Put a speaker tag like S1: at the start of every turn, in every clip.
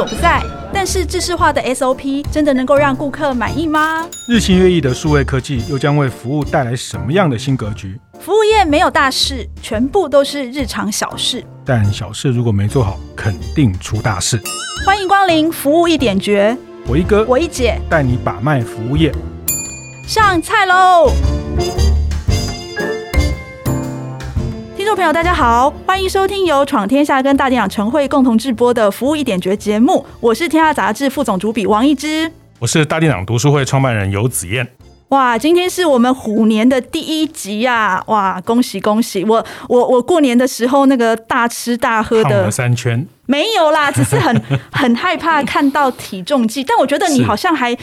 S1: 所不在。但是，制式化的 SOP 真的能够让顾客满意吗？
S2: 日新月异的数位科技又将为服务带来什么样的新格局？
S1: 服务业没有大事，全部都是日常小事。
S2: 但小事如果没做好，肯定出大事。
S1: 欢迎光临服务一点绝，
S2: 我一哥，
S1: 我一姐，
S2: 带你把脉服务业。
S1: 上菜喽！众朋友，大家好，欢迎收听由闯天下跟大电长晨会共同制播的《服务一点绝》节目。我是天下杂志副总主笔王一之，
S2: 我是大电长读书会创办人游子燕。
S1: 哇，今天是我们虎年的第一集呀、啊！哇，恭喜恭喜！我我我过年的时候那个大吃大喝的，
S2: 三圈，
S1: 没有啦，只是很 很害怕看到体重计，但我觉得你好像还。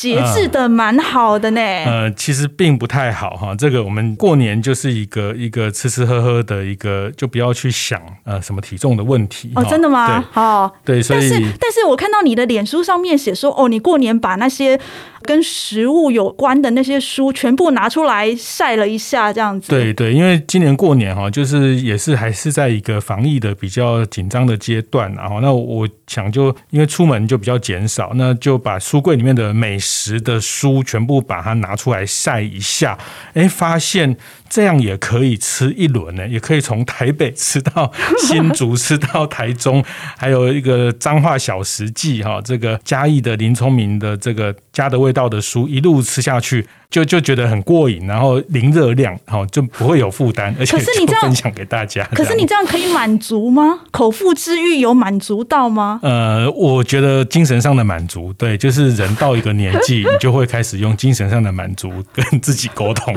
S1: 节制的蛮好的呢、
S2: 呃。呃，其实并不太好哈。这个我们过年就是一个一个吃吃喝喝的一个，就不要去想呃什么体重的问题。
S1: 哦，真的吗？好，
S2: 对，所以但
S1: 是但是我看到你的脸书上面写说，哦，你过年把那些跟食物有关的那些书全部拿出来晒了一下，这样子。
S2: 对对，因为今年过年哈，就是也是还是在一个防疫的比较紧张的阶段，然后那我想就因为出门就比较减少，那就把书柜里面的美食。时的书全部把它拿出来晒一下，哎，发现这样也可以吃一轮呢，也可以从台北吃到新竹，吃到台中，还有一个彰化小食记哈，这个嘉义的林聪明的这个家的味道的书一路吃下去。就就觉得很过瘾，然后零热量，好就不会有负担，而且你这样分享给大家。
S1: 可是你这样可以满足吗？口腹之欲有满足到吗？
S2: 呃，我觉得精神上的满足，对，就是人到一个年纪，你就会开始用精神上的满足跟自己沟通。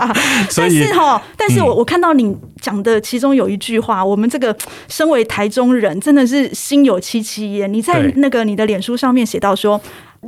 S2: 所以，但是哈，但是我我看到你讲的其中有一句话，我们这个 身为台中人，真的是心有戚戚焉。你在那个你的脸书上面写到说。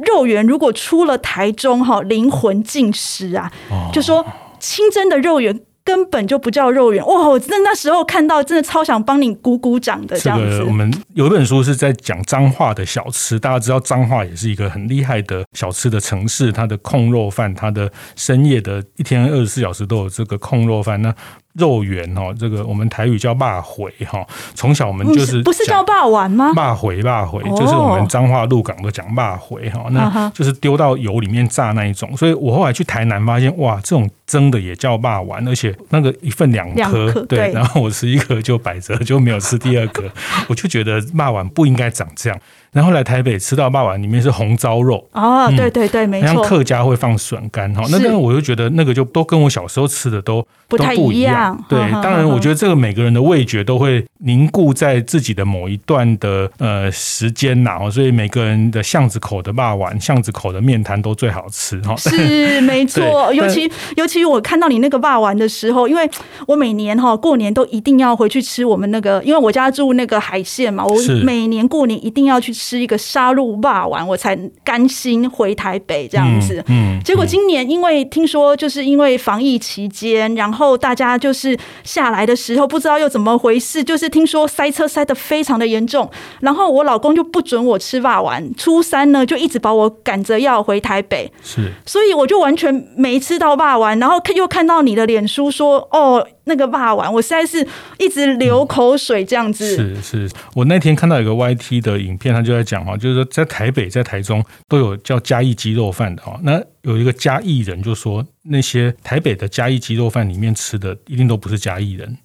S2: 肉圆如果出了台中哈，灵魂尽失啊！就说清蒸的肉圆根本就不叫肉圆哇！我真的那时候看到，真的超想帮你鼓鼓掌的这样子。我们有一本书是在讲彰化的小吃，大家知道彰化也是一个很厉害的小吃的城市，它的控肉饭，它的深夜的一天二十四小时都有这个控肉饭呢。肉圆哈，这个我们台语叫霸回哈。从小我们就是
S1: 不是叫霸丸吗？
S2: 霸回霸回，就是我们彰化鹿港都讲霸回哈。那就是丢到油里面炸那一种。所以我后来去台南发现，哇，这种蒸的也叫霸丸，而且那个一份两颗，对。然后我吃一颗就摆着，就没有吃第二颗。我就觉得霸丸不应该长这样。然后来台北吃到霸丸，里面是红糟肉
S1: 哦，对对对，没错。
S2: 像客家会放笋干哈，那那我就觉得那个就都跟我小时候吃的都
S1: 不太一样。
S2: 对，当然我觉得这个每个人的味觉都会凝固在自己的某一段的呃时间呐，所以每个人的巷子口的霸丸、巷子口的面摊都最好吃哈。
S1: 是 没错，尤其尤其我看到你那个肉丸的时候，因为我每年哈过年都一定要回去吃我们那个，因为我家住那个海线嘛，我每年过年一定要去吃。吃一个杀戮霸丸，我才甘心回台北这样子。嗯，结果今年因为听说，就是因为防疫期间，然后大家就是下来的时候不知道又怎么回事，就是听说塞车塞得非常的严重，然后我老公就不准我吃霸丸，初三呢就一直把我赶着要回台北。
S2: 是，
S1: 所以我就完全没吃到霸丸，然后又看到你的脸书说哦。那个霸王，我实在是一直流口水这样子。
S2: 嗯、是是，我那天看到一个 YT 的影片，他就在讲哈，就是说在台北、在台中都有叫嘉义鸡肉饭的哈。那有一个嘉义人就说，那些台北的嘉义鸡肉饭里面吃的一定都不是嘉义人。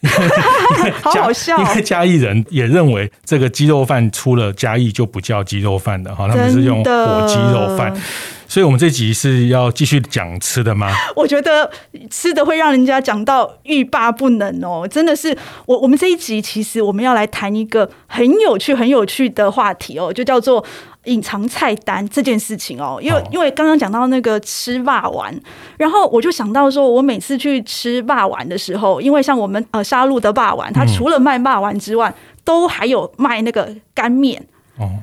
S2: 因 为
S1: 好好笑，
S2: 因为嘉义人也认为这个鸡肉饭出了嘉义就不叫鸡肉饭的哈，他们是用火鸡肉饭。所以，我们这集是要继续讲吃的吗？
S1: 我觉得吃的会让人家讲到欲罢不能哦，真的是。我我们这一集其实我们要来谈一个很有趣、很有趣的话题哦，就叫做隐藏菜单这件事情哦。因为因为刚刚讲到那个吃霸丸，然后我就想到说，我每次去吃霸丸的时候，因为像我们呃沙鹿的霸丸，它除了卖霸丸之外，都还有卖那个干面。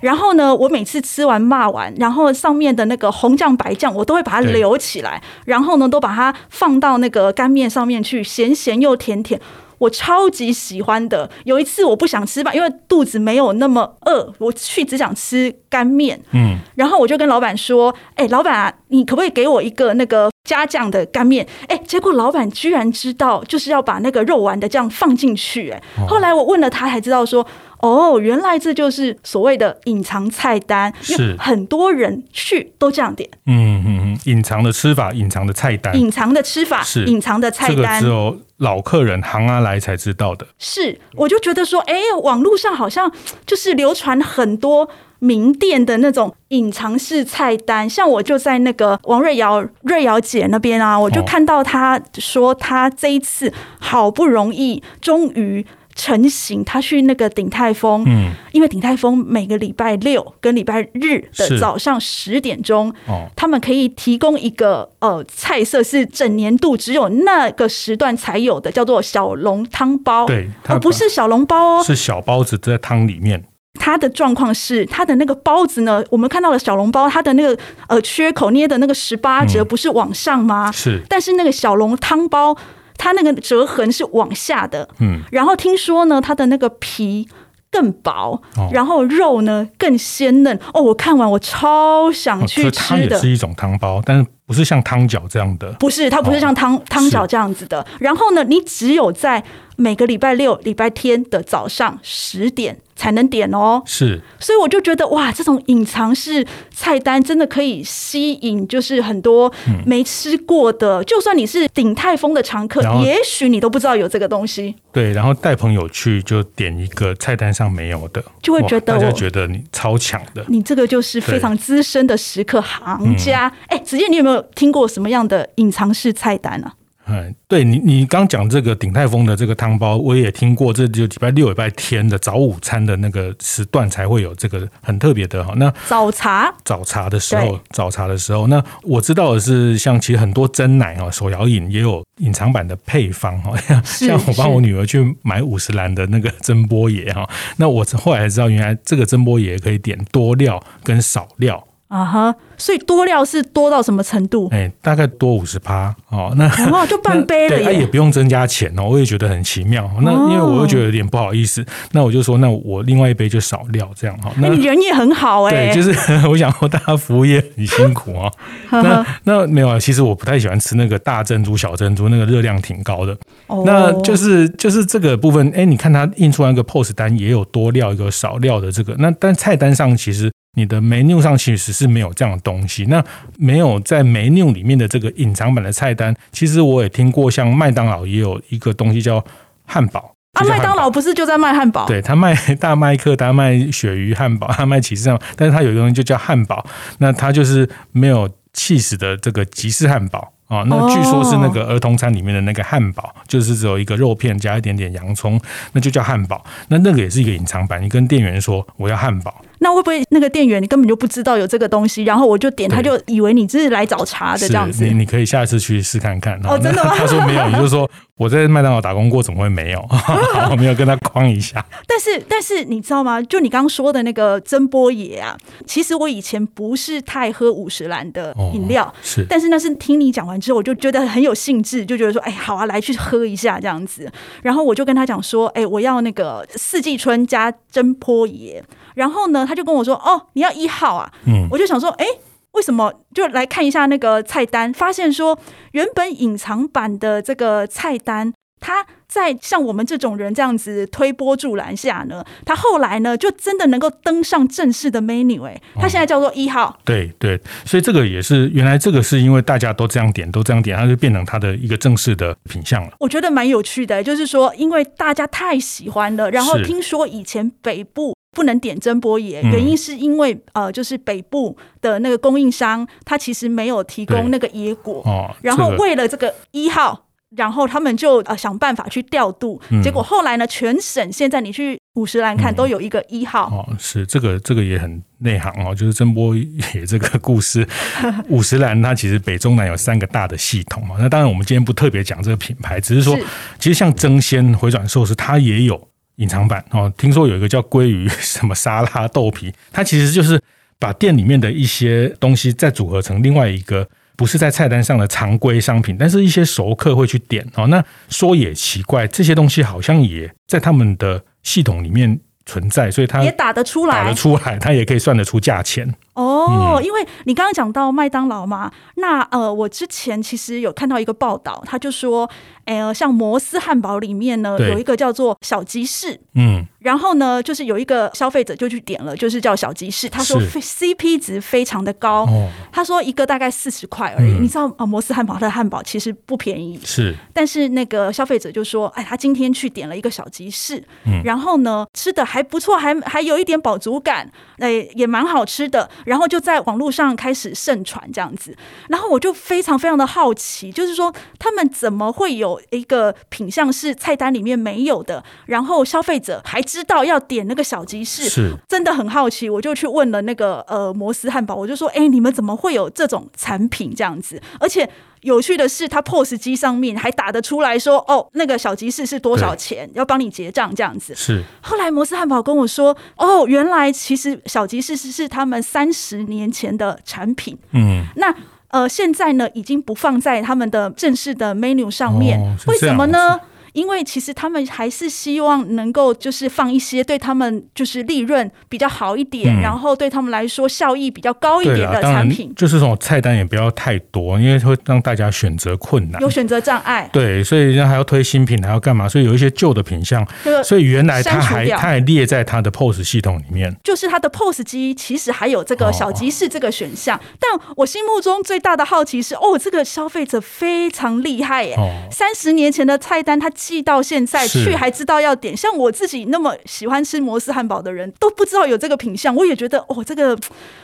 S1: 然后呢，我每次吃完骂完，然后上面的那个红酱白酱，我都会把它留起来，然后呢，都把它放到那个干面上面去，咸咸又甜甜。我超级喜欢的。有一次我不想吃饭，因为肚子没有那么饿，我去只想吃干面。嗯，然后我就跟老板说：“哎，老板啊，你可不可以给我一个那个加酱的干面？”哎，结果老板居然知道，就是要把那个肉丸的酱放进去。哎，后来我问了他，才知道说：“哦，原来这就是所谓的隐藏菜单，
S2: 是
S1: 很多人去都这样点。
S2: 嗯嗯嗯，隐藏的吃法，隐藏的菜单，
S1: 隐藏的吃法是隐藏的菜单，
S2: 这个只有老客人行啊来才知道的。
S1: 是，我就觉得说，哎，网络上好像 就是流传很多。名店的那种隐藏式菜单，像我就在那个王瑞瑶瑞瑶姐那边啊，我就看到她说，她这一次好不容易终于成型，他去那个鼎泰丰，嗯，因为鼎泰丰每个礼拜六跟礼拜日的早上十点钟，哦，他们可以提供一个呃菜色是整年度只有那个时段才有的，叫做小笼汤包，
S2: 对，
S1: 而不是小笼包哦，
S2: 是小包子在汤里面。
S1: 它的状况是，它的那个包子呢，我们看到了小笼包，它的那个呃缺口捏的那个十八折不是往上吗？
S2: 是。
S1: 但是那个小笼汤包，它那个折痕是往下的。嗯。然后听说呢，它的那个皮更薄，然后肉呢更鲜嫩。哦，我看完我超想去吃的。
S2: 它也是一种汤包，但是不是像汤饺这样的。
S1: 不是，它不是像汤汤饺这样子的。然后呢，你只有在每个礼拜六、礼拜天的早上十点。才能点哦，
S2: 是，
S1: 所以我就觉得哇，这种隐藏式菜单真的可以吸引，就是很多没吃过的，嗯、就算你是鼎泰丰的常客，也许你都不知道有这个东西。
S2: 对，然后带朋友去就点一个菜单上没有的，
S1: 就会觉得
S2: 大家觉得你超强的，
S1: 你这个就是非常资深的食客行家。哎、嗯，子健，你有没有听过什么样的隐藏式菜单呢、啊？
S2: 嗯，对你，你刚讲这个鼎泰丰的这个汤包，我也听过。这就礼拜六、礼拜天的早午餐的那个时段才会有这个很特别的哈。那
S1: 早茶，
S2: 早茶的时候，早茶的时候，那我知道的是，像其实很多真奶哦、手摇饮也有隐藏版的配方哈。像我帮我女儿去买五十兰的那个蒸波爷哈，那我后来才知道，原来这个蒸波爷可以点多料跟少料。
S1: 啊哈，uh-huh, 所以多料是多到什么程度？
S2: 哎、欸，大概多五十趴哦。那
S1: 哦，就半杯了耶。
S2: 对，他也不用增加钱哦。我也觉得很奇妙。那因为我又觉得有点不好意思，那我就说，那我另外一杯就少料这样哈。那
S1: 你人也很好哎。
S2: 对，就是 我想说，大家服务业很辛苦哦。那那没有啊，其实我不太喜欢吃那个大珍珠、小珍珠，那个热量挺高的。哦。那就是就是这个部分，哎、欸，你看它印出来一个 POS 单，也有多料一个少料的这个。那但菜单上其实。你的 menu 上其实是没有这样的东西，那没有在 menu 里面的这个隐藏版的菜单，其实我也听过，像麦当劳也有一个东西叫汉堡
S1: 啊，麦当劳不是就在卖汉堡？
S2: 对，他卖大麦克，他卖鳕鱼汉堡，他卖起司汉堡，但是他有一个东西就叫汉堡，那他就是没有气死的这个吉士汉堡。啊，那据说是那个儿童餐里面的那个汉堡，就是只有一个肉片加一点点洋葱，那就叫汉堡。那那个也是一个隐藏版，你跟店员说我要汉堡，
S1: 那会不会那个店员你根本就不知道有这个东西，然后我就点，他就以为你是来找茬的这样子？
S2: 你你可以下一次去试看看。
S1: 哦，真的吗？
S2: 他说没有，你就说我在麦当劳打工过，怎么会没有？我没有跟他框一下。
S1: 但是但是你知道吗？就你刚刚说的那个珍波爷啊，其实我以前不是太喝五十兰的饮料，哦、是，但是那是听你讲完。之后我就觉得很有兴致，就觉得说，哎，好啊，来去喝一下这样子。然后我就跟他讲说，哎，我要那个四季春加珍波爷。然后呢，他就跟我说，哦，你要一号啊。嗯，我就想说，哎，为什么？就来看一下那个菜单，发现说原本隐藏版的这个菜单。他在像我们这种人这样子推波助澜下呢，他后来呢就真的能够登上正式的 menu 哎，他现在叫做一号。哦、
S2: 对对，所以这个也是原来这个是因为大家都这样点，都这样点，它就变成它的一个正式的品相了。
S1: 我觉得蛮有趣的，就是说因为大家太喜欢了，然后听说以前北部不能点珍波爷，是原因是因为呃，就是北部的那个供应商他其实没有提供那个野果哦，然后为了这个一号。然后他们就呃想办法去调度，嗯、结果后来呢，全省现在你去五十岚看都有一个一号、嗯、
S2: 哦，是这个这个也很内行哦，就是珍波爷这个故事，五十岚它其实北中南有三个大的系统嘛，那当然我们今天不特别讲这个品牌，只是说是。其实像争鲜回转寿司它也有隐藏版哦，听说有一个叫鲑鱼 什么沙拉豆皮，它其实就是把店里面的一些东西再组合成另外一个。不是在菜单上的常规商品，但是一些熟客会去点哦。那说也奇怪，这些东西好像也在他们的系统里面存在，所以他
S1: 也打得出来，
S2: 打得出来，他也可以算得出价钱
S1: 哦。因为你刚刚讲到麦当劳嘛，那呃，我之前其实有看到一个报道，他就说，呃，像摩斯汉堡里面呢，有一个叫做小集市，嗯。然后呢，就是有一个消费者就去点了，就是叫小集市，他说 CP 值非常的高，他说一个大概四十块而已。你知道啊，摩斯汉堡它的汉堡其实不便宜，
S2: 是。
S1: 但是那个消费者就说，哎，他今天去点了一个小集市，嗯，然后呢吃的还不错，还还有一点饱足感，哎，也蛮好吃的。然后就在网络上开始盛传这样子，然后我就非常非常的好奇，就是说他们怎么会有一个品相是菜单里面没有的，然后消费者还。知道要点那个小集市，是真的很好奇，我就去问了那个呃摩斯汉堡，我就说，哎、欸，你们怎么会有这种产品这样子？而且有趣的是，他 POS 机上面还打得出来说，哦，那个小集市是多少钱，要帮你结账这样子。
S2: 是。
S1: 后来摩斯汉堡跟我说，哦，原来其实小集市是是他们三十年前的产品。嗯。那呃，现在呢，已经不放在他们的正式的 menu 上面，哦、为什么呢？因为其实他们还是希望能够就是放一些对他们就是利润比较好一点，嗯、然后对他们来说效益比较高一点的产品。
S2: 就是这种菜单也不要太多，因为会让大家选择困难，
S1: 有选择障碍。
S2: 对，所以人家还要推新品，还要干嘛？所以有一些旧的品相，所以原来它还它还列在它的 POS 系统里面，
S1: 就是它的 POS 机其实还有这个小集市这个选项。哦、但我心目中最大的好奇是，哦，这个消费者非常厉害耶！三十、哦、年前的菜单他。记到现在去还知道要点，像我自己那么喜欢吃摩斯汉堡的人都不知道有这个品相，我也觉得哦，这个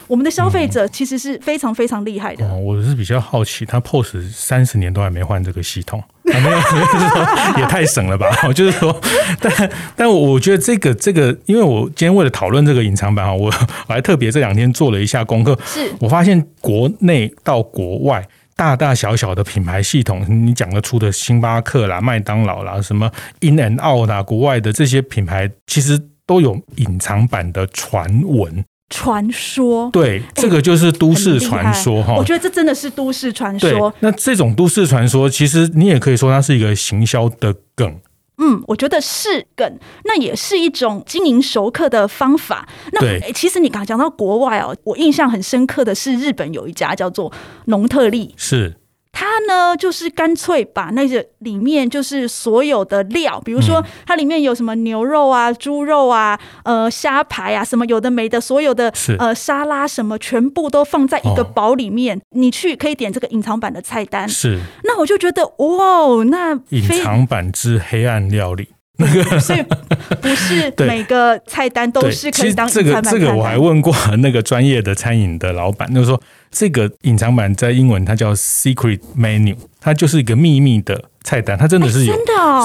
S1: 我们的消费者其实是非常非常厉害的。
S2: 嗯。我是比较好奇，他 POS 三十年都还没换这个系统，还没有，说 也太省了吧？我就是说，但但我觉得这个这个，因为我今天为了讨论这个隐藏版哈，我 我还特别这两天做了一下功课，是我发现国内到国外。大大小小的品牌系统，你讲得出的星巴克啦、麦当劳啦、什么 In and Out 啦，国外的这些品牌，其实都有隐藏版的传闻、
S1: 传说。
S2: 对，这个就是都市传说哈。
S1: 我觉得这真的是都市传说。
S2: 那这种都市传说，其实你也可以说它是一个行销的梗。
S1: 嗯，我觉得是梗，那也是一种经营熟客的方法。那诶其实你刚刚讲到国外哦，我印象很深刻的是日本有一家叫做农特利，
S2: 是。
S1: 它呢，就是干脆把那个里面就是所有的料，比如说它里面有什么牛肉啊、猪肉啊、呃虾排啊，什么有的没的，所有的呃沙拉什么，全部都放在一个包里面。哦、你去可以点这个隐藏版的菜单。
S2: 是，
S1: 那我就觉得哇，那
S2: 隐藏版之黑暗料理。那个，
S1: 所以不是 每个菜单都是可以当隐藏版。
S2: 这个这个我还问过那个专业的餐饮的老板，就是说这个隐藏版在英文它叫 secret menu，它就是一个秘密的。菜单，它真的是有，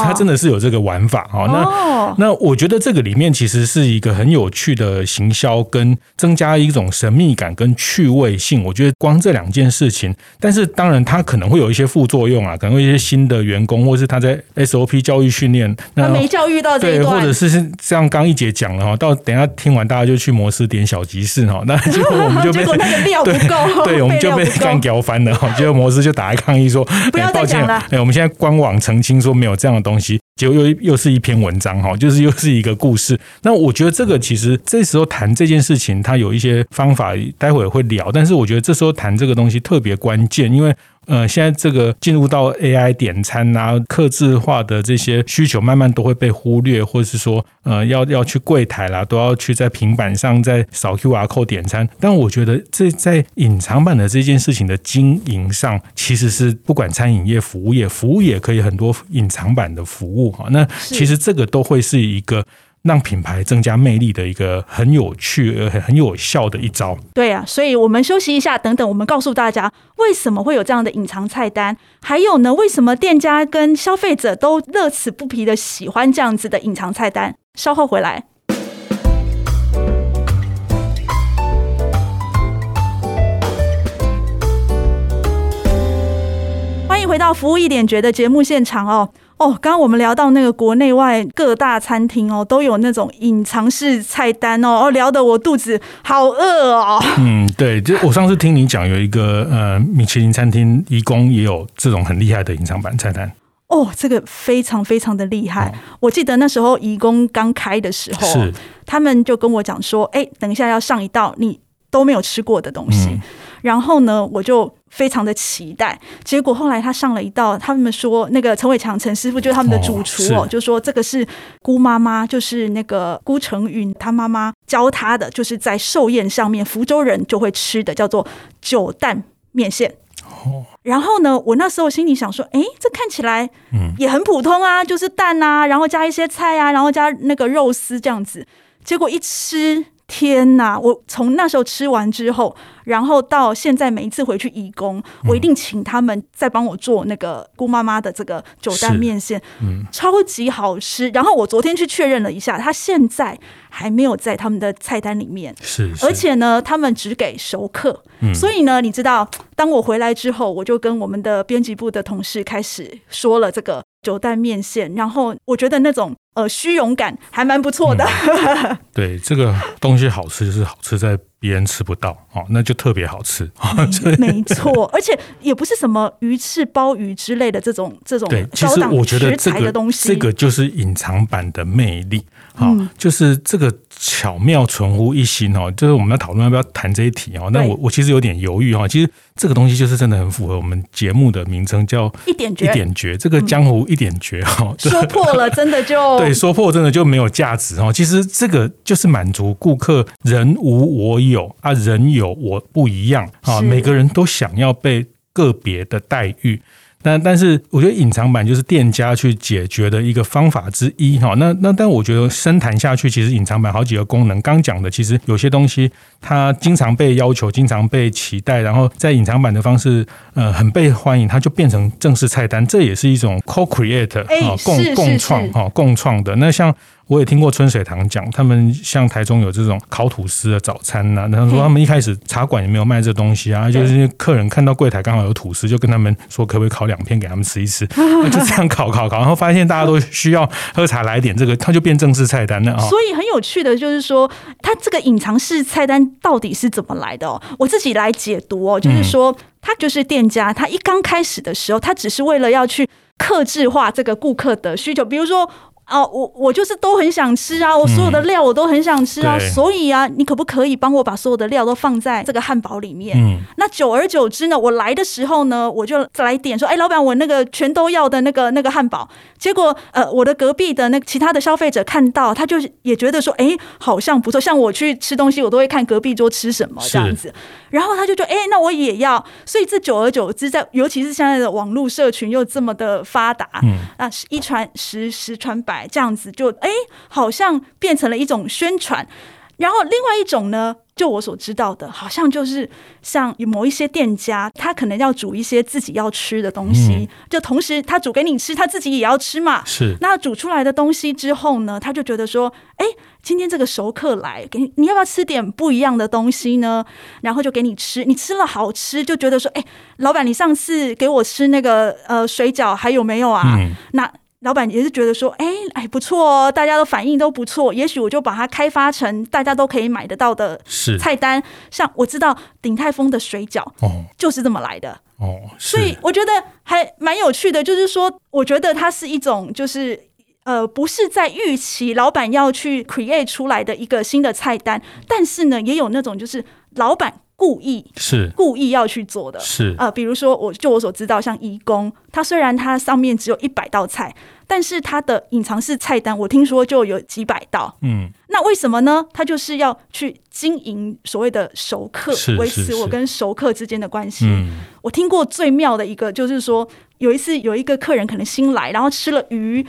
S2: 它真的是有这个玩法哦。那那我觉得这个里面其实是一个很有趣的行销，跟增加一种神秘感跟趣味性。我觉得光这两件事情，但是当然它可能会有一些副作用啊，可能会一些新的员工，或是他在 SOP 教育训练，
S1: 那没教育到这一段，
S2: 对，或者是像刚一姐讲了哈，到等下听完大家就去摩斯点小集市哈，那结果我们就被
S1: 那个料不够，
S2: 对，我们就被 干掉翻了哈，结果摩斯就打来抗议说，
S1: 不要再讲了，
S2: 哎，我们现在。官网澄清说没有这样的东西，结果又又是一篇文章哈，就是又是一个故事。那我觉得这个其实这时候谈这件事情，它有一些方法，待会儿会聊。但是我觉得这时候谈这个东西特别关键，因为。呃，现在这个进入到 AI 点餐啊，客制化的这些需求，慢慢都会被忽略，或者是说，呃，要要去柜台啦，都要去在平板上在扫 QR code 点餐。但我觉得这在隐藏版的这件事情的经营上，其实是不管餐饮业、服务业，服务业可以很多隐藏版的服务哈。那其实这个都会是一个。让品牌增加魅力的一个很有趣、呃，很很有效的一招。
S1: 对啊，所以我们休息一下，等等，我们告诉大家为什么会有这样的隐藏菜单，还有呢，为什么店家跟消费者都乐此不疲的喜欢这样子的隐藏菜单？稍后回来。欢迎回到服务一点觉的节目现场哦。哦，刚刚我们聊到那个国内外各大餐厅哦，都有那种隐藏式菜单哦，哦，聊得我肚子好饿哦。
S2: 嗯，对，就我上次听你讲，有一个呃米其林餐厅，颐宫也有这种很厉害的隐藏版菜单。
S1: 哦，这个非常非常的厉害。哦、我记得那时候颐宫刚开的时候，是他们就跟我讲说，哎，等一下要上一道你都没有吃过的东西。嗯然后呢，我就非常的期待。结果后来他上了一道，他们说那个陈伟强陈师傅就是他们的主厨哦，就说这个是姑妈妈，就是那个辜成云他妈妈教他的，就是在寿宴上面福州人就会吃的，叫做九蛋面线。然后呢，我那时候心里想说，哎，这看起来也很普通啊，就是蛋啊，然后加一些菜啊，然后加那个肉丝这样子。结果一吃。天呐！我从那时候吃完之后，然后到现在每一次回去义工，我一定请他们再帮我做那个姑妈妈的这个九蛋面线，嗯，超级好吃。然后我昨天去确认了一下，他现在还没有在他们的菜单里面，
S2: 是，是，
S1: 而且呢，他们只给熟客，嗯，所以呢，你知道，当我回来之后，我就跟我们的编辑部的同事开始说了这个九蛋面线，然后我觉得那种。呃，虚荣感还蛮不错的。
S2: 嗯。对，这个东西好吃，就是好吃在别人吃不到哦，那就特别好吃。
S1: 没错，而且也不是什么鱼翅鲍鱼之类的这种这种。
S2: 对，其实我觉得这个东西，这个就是隐藏版的魅力。好，就是这个巧妙存乎一心哦。就是我们要讨论要不要谈这一题哦。那我我其实有点犹豫哈。其实这个东西就是真的很符合我们节目的名称，叫一点绝。一点绝，这个江湖一点绝哈。
S1: 说破了，真的就
S2: 对，说破真的就没有价值哦。其实这个就是满足顾客人无我有啊，人有我不一样啊。每个人都想要被个别的待遇。但但是，我觉得隐藏版就是店家去解决的一个方法之一哈。那那但我觉得深谈下去，其实隐藏版好几个功能，刚讲的其实有些东西它经常被要求，经常被期待，然后在隐藏版的方式呃很被欢迎，它就变成正式菜单，这也是一种 co-create 啊共共创哈共创的。那像。我也听过春水堂讲，他们像台中有这种烤吐司的早餐呐、啊，他说他们一开始茶馆也没有卖这东西啊，就是客人看到柜台刚好有吐司，就跟他们说可不可以烤两片给他们吃一吃，那 就这样烤烤烤，然后发现大家都需要喝茶来点这个，它就变正式菜单了啊。
S1: 所以很有趣的就是说，它这个隐藏式菜单到底是怎么来的哦？我自己来解读哦，就是说，他就是店家，他一刚开始的时候，他只是为了要去克制化这个顾客的需求，比如说。哦，我我就是都很想吃啊，我所有的料我都很想吃啊，嗯、所以啊，你可不可以帮我把所有的料都放在这个汉堡里面？嗯，那久而久之呢，我来的时候呢，我就再来点说，哎，老板，我那个全都要的那个那个汉堡。结果呃，我的隔壁的那个其他的消费者看到，他就也觉得说，哎，好像不错。像我去吃东西，我都会看隔壁桌吃什么这样子，然后他就说，哎，那我也要。所以这久而久之，在尤其是现在的网络社群又这么的发达，嗯，啊，一传十，十传百。这样子就哎，好像变成了一种宣传。然后另外一种呢，就我所知道的，好像就是像有某一些店家，他可能要煮一些自己要吃的东西，嗯、就同时他煮给你吃，他自己也要吃嘛。
S2: 是。
S1: 那煮出来的东西之后呢，他就觉得说，哎，今天这个熟客来，给你，你要不要吃点不一样的东西呢？然后就给你吃，你吃了好吃，就觉得说，哎，老板，你上次给我吃那个呃水饺还有没有啊？嗯、那。老板也是觉得说，哎哎，不错哦，大家的反应都不错，也许我就把它开发成大家都可以买得到的菜单。像我知道鼎泰丰的水饺，哦，就是这么来的
S2: 哦。
S1: 所以我觉得还蛮有趣的，就是说，我觉得它是一种，就是呃，不是在预期老板要去 create 出来的一个新的菜单，但是呢，也有那种就是老板。故意是故意要去做的，
S2: 是
S1: 呃，比如说我就我所知道，像义工，它虽然它上面只有一百道菜，但是它的隐藏式菜单，我听说就有几百道。嗯，那为什么呢？它就是要去经营所谓的熟客，维持我跟熟客之间的关系。嗯，我听过最妙的一个，就是说有一次有一个客人可能新来，然后吃了鱼。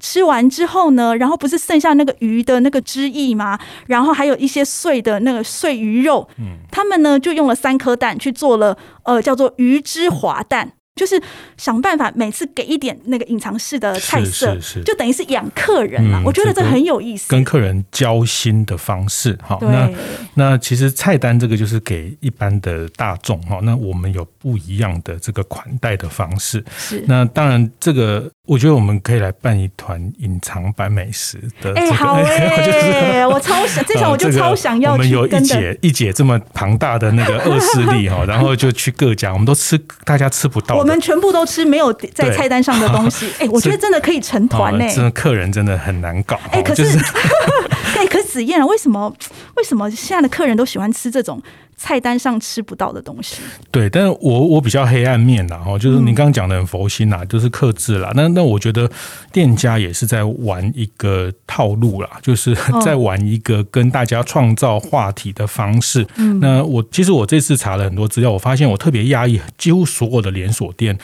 S1: 吃完之后呢，然后不是剩下那个鱼的那个汁液吗？然后还有一些碎的那个碎鱼肉，嗯，他们呢就用了三颗蛋去做了，呃，叫做鱼汁滑蛋。就是想办法每次给一点那个隐藏式的菜色，是是是就等于是养客人嘛。嗯、我觉得这很有意思，
S2: 跟客人交心的方式。好，那那其实菜单这个就是给一般的大众哈。那我们有不一样的这个款待的方式。是，那当然这个我觉得我们可以来办一团隐藏版美食的、这个。哎、欸，好哎、欸，就是我超想这场我就超想要去。我们有一姐一姐这么庞大的那个恶势力哈，然后就去各家，我们都吃大家吃不到。
S1: 我们全部都吃没有在菜单上的东西，哎、欸，我觉得真的可以成团呢。
S2: 真的客人真的很难搞。
S1: 哎、欸，可是，哎、就是，可是子燕啊，为什么为什么现在的客人都喜欢吃这种菜单上吃不到的东西？
S2: 对，但是我我比较黑暗面啦，哦，就是你刚刚讲的很佛心啦，就是克制啦。那那我觉得店家也是在玩一个套路啦，就是 在玩一个跟大家创造话题的方式。嗯，那我其实我这次查了很多资料，我发现我特别压抑，几乎所有的连锁店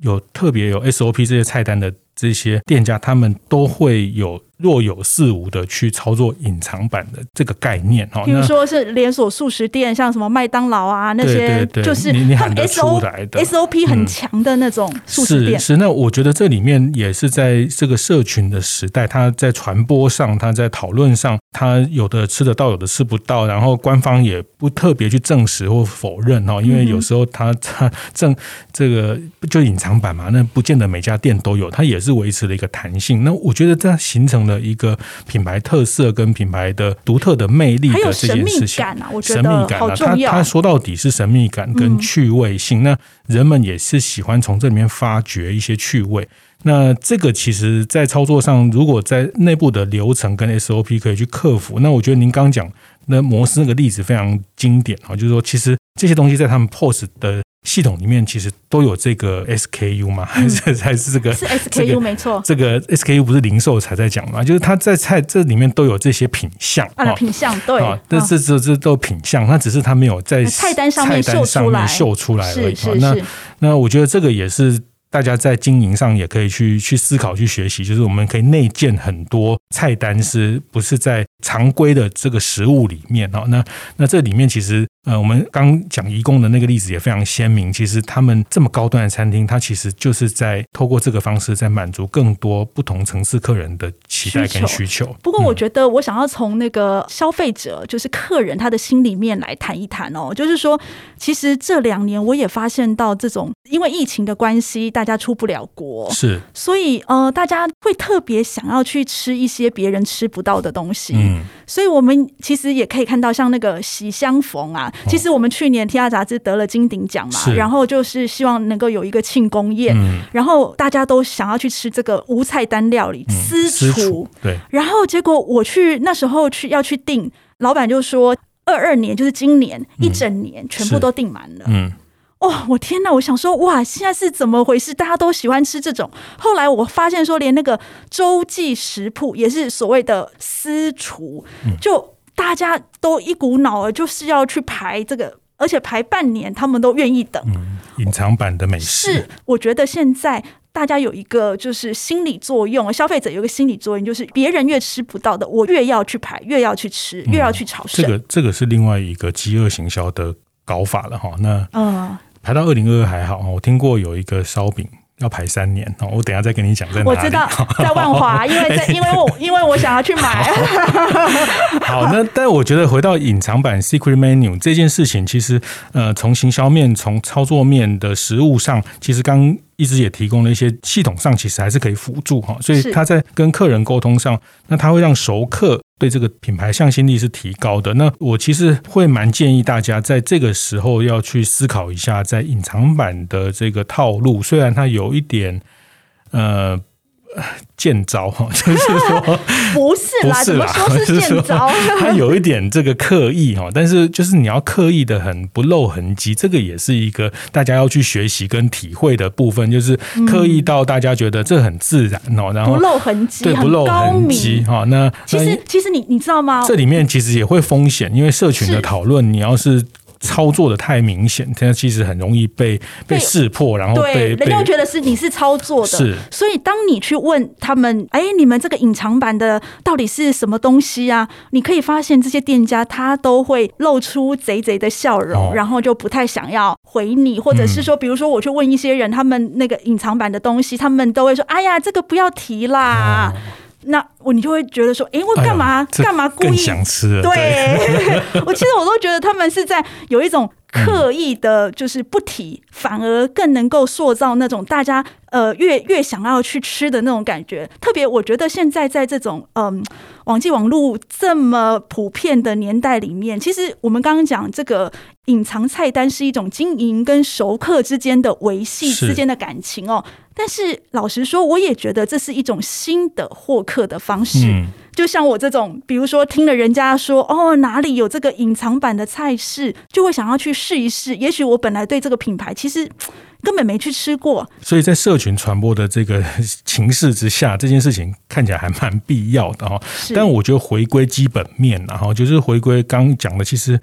S2: 有特别有 SOP 这些菜单的这些店家，他们都会有。若有似无的去操作隐藏版的这个概念哈，
S1: 比如说是连锁素食店，像什么麦当劳啊那些，就是他们 S O S O P 很强的那种素食店。
S2: 是是，那我觉得这里面也是在这个社群的时代，它在传播上，它在讨论上，它有的吃得到，有的吃不到，然后官方也不特别去证实或否认哈，因为有时候它它正这个就隐藏版嘛，那不见得每家店都有，它也是维持了一个弹性。那我觉得这样形成的一个品牌特色跟品牌的独特的魅力的这件事情，
S1: 啊，我觉得神秘感啊，
S2: 它它说到底是神秘感跟趣味性。那人们也是喜欢从这里面发掘一些趣味。那这个其实，在操作上，如果在内部的流程跟 SOP 可以去克服，那我觉得您刚讲那摩斯那个例子非常经典啊，就是说，其实这些东西在他们 POS 的。系统里面其实都有这个 SKU 吗？还是还是这个
S1: 是 SKU 没错？
S2: 这个 SKU 不是零售才在讲吗？就是它在菜这里面都有这些品项
S1: 啊，品项对啊，
S2: 这这这这都品项，那只是它没有在
S1: 菜单上面
S2: 秀出来而已。那那我觉得这个也是。大家在经营上也可以去去思考、去学习，就是我们可以内建很多菜单，是不是在常规的这个食物里面？哦，那那这里面其实，呃，我们刚讲移工的那个例子也非常鲜明。其实他们这么高端的餐厅，它其实就是在透过这个方式，在满足更多不同层次客人的期待跟需求。
S1: 不过，我觉得我想要从那个消费者，就是客人他的心里面来谈一谈哦。就是说，其实这两年我也发现到，这种因为疫情的关系，大家出不了国，
S2: 是，
S1: 所以呃，大家会特别想要去吃一些别人吃不到的东西。嗯，所以我们其实也可以看到，像那个喜相逢啊，其实我们去年《天下杂志》得了金鼎奖嘛，然后就是希望能够有一个庆功宴，然后大家都想要去吃这个无菜单料理私厨，
S2: 对，
S1: 然后结果我去那时候去要去订，老板就说二二年就是今年一整年全部都订满了，嗯。哦，我天哪！我想说，哇，现在是怎么回事？大家都喜欢吃这种。后来我发现说，连那个洲际食谱也是所谓的私厨，就大家都一股脑儿就是要去排这个，而且排半年，他们都愿意等。
S2: 嗯，隐藏版的美食。
S1: 是，我觉得现在大家有一个就是心理作用，消费者有一个心理作用，就是别人越吃不到的，我越要去排，越要去吃，越要去朝圣。
S2: 这个这个是另外一个饥饿行销的搞法了哈。那嗯。排到二零二二还好，我听过有一个烧饼要排三年，我等下再跟你讲在哪里。
S1: 我知道 在万华，因为在因为我 因为我想要去买。
S2: 好，那但我觉得回到隐藏版 Secret Menu 这件事情，其实呃，从行销面、从操作面的实物上，其实刚。一直也提供了一些系统上，其实还是可以辅助哈，所以他在跟客人沟通上，那他会让熟客对这个品牌向心力是提高的。那我其实会蛮建议大家在这个时候要去思考一下，在隐藏版的这个套路，虽然它有一点呃。见招哈，就是说
S1: 不是啦，怎么说是 见招？
S2: 他有一点这个刻意哈，但是就是你要刻意的很不露痕迹，这个也是一个大家要去学习跟体会的部分，就是刻意到大家觉得这很自然哦，然后
S1: 不露痕迹，
S2: 对，不露痕迹哈。那
S1: 其实其实你你知道吗？
S2: 这里面其实也会风险，因为社群的讨论，你要是。操作的太明显，现在其实很容易被被识破，然后被
S1: 人家觉得是你是操作的，是。所以当你去问他们，哎，你们这个隐藏版的到底是什么东西啊？你可以发现这些店家他都会露出贼贼的笑容，然后就不太想要回你，或者是说，比如说我去问一些人，他们那个隐藏版的东西，他们都会说，哎呀，这个不要提啦。那我你就会觉得说，哎，我干嘛干嘛故意
S2: 想吃？
S1: 对，我其实我都觉得他们是在有一种刻意的，就是不提，反而更能够塑造那种大家呃越越想要去吃的那种感觉。特别我觉得现在在这种嗯网际网络这么普遍的年代里面，其实我们刚刚讲这个隐藏菜单是一种经营跟熟客之间的维系之间的感情哦。但是老实说，我也觉得这是一种新的获客的方式。嗯、就像我这种，比如说听了人家说哦哪里有这个隐藏版的菜式，就会想要去试一试。也许我本来对这个品牌其实根本没去吃过。所
S2: 以在社群传播的这个情势之下，这件事情看起来还蛮必要的哈。但我觉得回归基本面，然后就是回归刚讲的，其实。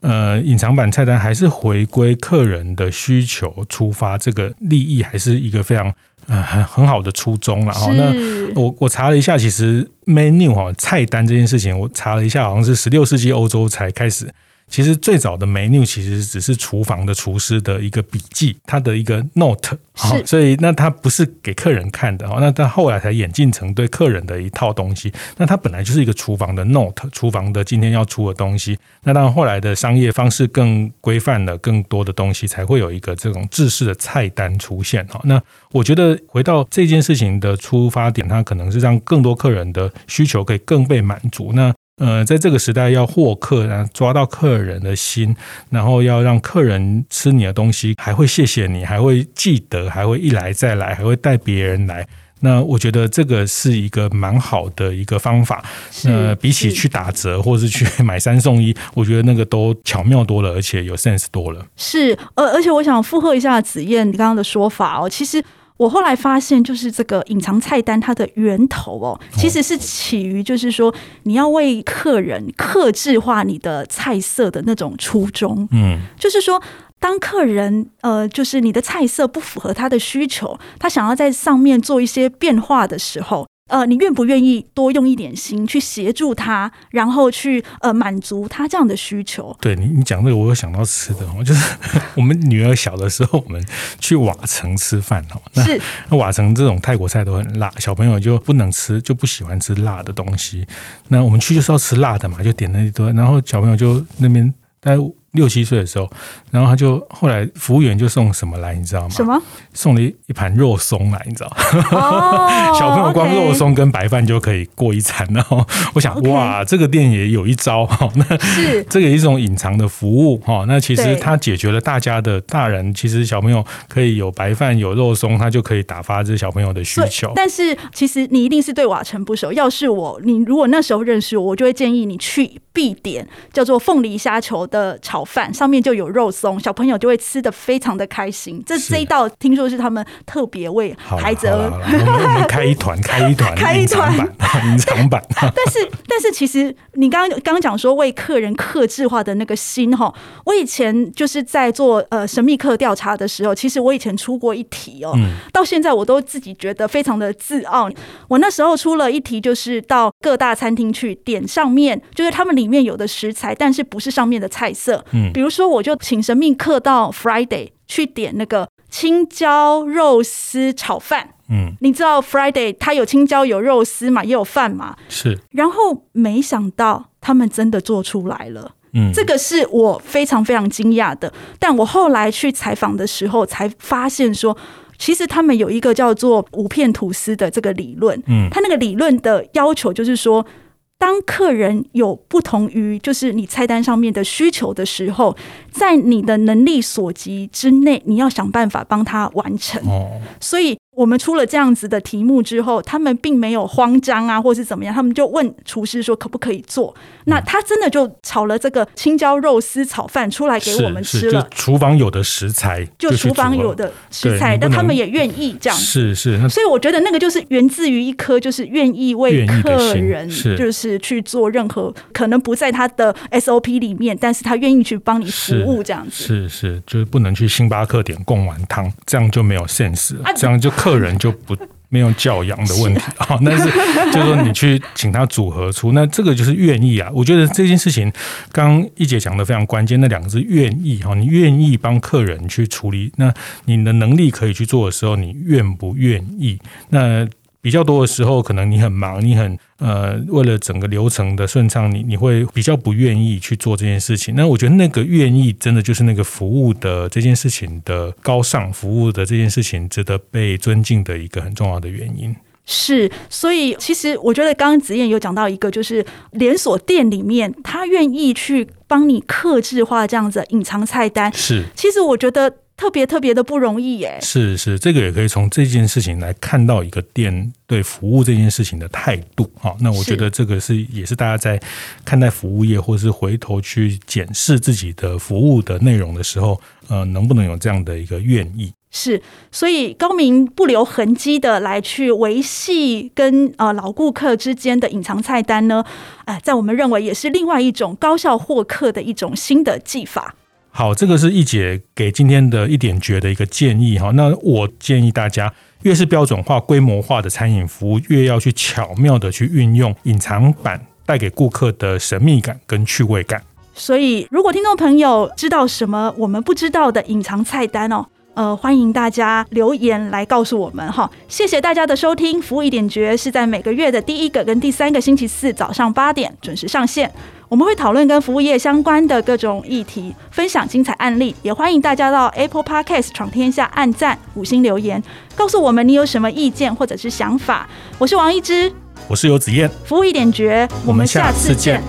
S2: 呃，隐藏版菜单还是回归客人的需求出发，这个利益还是一个非常呃很很好的初衷。了。哈那我我查了一下，其实 menu 哈菜单这件事情，我查了一下，好像是十六世纪欧洲才开始。其实最早的 menu 其实只是厨房的厨师的一个笔记，他的一个 note，是所以那他不是给客人看的，那他后来才演进成对客人的一套东西。那他本来就是一个厨房的 note，厨房的今天要出的东西。那当然后来的商业方式更规范了，更多的东西才会有一个这种制式的菜单出现。哈，那我觉得回到这件事情的出发点，它可能是让更多客人的需求可以更被满足。那呃，在这个时代要获客，然后抓到客人的心，然后要让客人吃你的东西，还会谢谢你，还会记得，还会一来再来，还会带别人来。那我觉得这个是一个蛮好的一个方法。是呃，比起去打折或是去 买三送一，我觉得那个都巧妙多了，而且有 sense 多了。
S1: 是，而而且我想附和一下子燕你刚刚的说法哦，其实。我后来发现，就是这个隐藏菜单，它的源头哦，其实是起于就是说，你要为客人克制化你的菜色的那种初衷。嗯，就是说，当客人呃，就是你的菜色不符合他的需求，他想要在上面做一些变化的时候。呃，你愿不愿意多用一点心去协助他，然后去呃满足他这样的需求？
S2: 对你，你讲这个，我有想到吃的，就是 我们女儿小的时候，我们去瓦城吃饭哦。是，那瓦城这种泰国菜都很辣，小朋友就不能吃，就不喜欢吃辣的东西。那我们去就是要吃辣的嘛，就点了一堆，然后小朋友就那边待。六七岁的时候，然后他就后来服务员就送什么来，你知道吗？
S1: 什么？
S2: 送了一一盘肉松来，你知道？哦、小朋友光肉松跟白饭就可以过一餐。然后我想哇，这个店也有一招哈。那是 这个一种隐藏的服务哈。那其实它解决了大家的大人，其实小朋友可以有白饭有肉松，他就可以打发这小朋友的需求。
S1: 但是其实你一定是对瓦城不熟。要是我，你如果那时候认识我，我就会建议你去必点叫做凤梨虾球的炒饭上面就有肉松，小朋友就会吃的非常的开心。这这一道听说是他们特别为孩子
S2: 开一团，开一团，开一团隐藏版。
S1: 但是但是其实你刚刚刚刚讲说为客人克制化的那个心哈，我以前就是在做呃神秘客调查的时候，其实我以前出过一题哦，到现在我都自己觉得非常的自傲。我那时候出了一题，就是到各大餐厅去点上面，就是他们里面有的食材，但是不是上面的菜色，嗯，比如。说我就请神命客到 Friday 去点那个青椒肉丝炒饭，嗯，你知道 Friday 它有青椒有肉丝嘛，也有饭嘛，
S2: 是。
S1: 然后没想到他们真的做出来了，嗯，这个是我非常非常惊讶的。但我后来去采访的时候才发现说，其实他们有一个叫做五片吐司的这个理论，嗯，他那个理论的要求就是说。当客人有不同于就是你菜单上面的需求的时候，在你的能力所及之内，你要想办法帮他完成。哦，所以。我们出了这样子的题目之后，他们并没有慌张啊，或是怎么样，他们就问厨师说可不可以做？那他真的就炒了这个青椒肉丝炒饭出来给我们吃了。
S2: 厨房有的食材，
S1: 就厨房有的食材，但他们也愿意这样。
S2: 是是，
S1: 所以我觉得那个就是源自于一颗就是愿意为客人，就是去做任何可能不在他的 SOP 里面，但是他愿意去帮你服务这样子。
S2: 是是，就是不能去星巴克点贡丸汤，这样就没有 sense，这样就客。客人就不 没有教养的问题啊，但是就是说你去请他组合出，那这个就是愿意啊。我觉得这件事情，刚刚一姐讲的非常关键，那两个字愿意哈，你愿意帮客人去处理，那你的能力可以去做的时候，你愿不愿意？那。比较多的时候，可能你很忙，你很呃，为了整个流程的顺畅，你你会比较不愿意去做这件事情。那我觉得那个愿意，真的就是那个服务的这件事情的高尚，服务的这件事情值得被尊敬的一个很重要的原因。
S1: 是，所以其实我觉得刚刚子燕有讲到一个，就是连锁店里面他愿意去帮你克制化这样子隐藏菜单。
S2: 是，
S1: 其实我觉得。特别特别的不容易耶。
S2: 是是，这个也可以从这件事情来看到一个店对服务这件事情的态度。啊，那我觉得这个是也是大家在看待服务业，或是回头去检视自己的服务的内容的时候，呃，能不能有这样的一个愿意？
S1: 是，所以高明不留痕迹的来去维系跟呃老顾客之间的隐藏菜单呢，哎，在我们认为也是另外一种高效获客的一种新的技法。
S2: 好，这个是易姐给今天的一点诀的一个建议哈。那我建议大家，越是标准化、规模化的餐饮服务，越要去巧妙的去运用隐藏版带给顾客的神秘感跟趣味感。
S1: 所以，如果听众朋友知道什么我们不知道的隐藏菜单哦，呃，欢迎大家留言来告诉我们哈。谢谢大家的收听，服务一点绝是在每个月的第一个跟第三个星期四早上八点准时上线。我们会讨论跟服务业相关的各种议题，分享精彩案例，也欢迎大家到 Apple Podcast 闯天下按赞、五星留言，告诉我们你有什么意见或者是想法。我是王一之，
S2: 我是游子燕，
S1: 服务一点绝，我们下次见。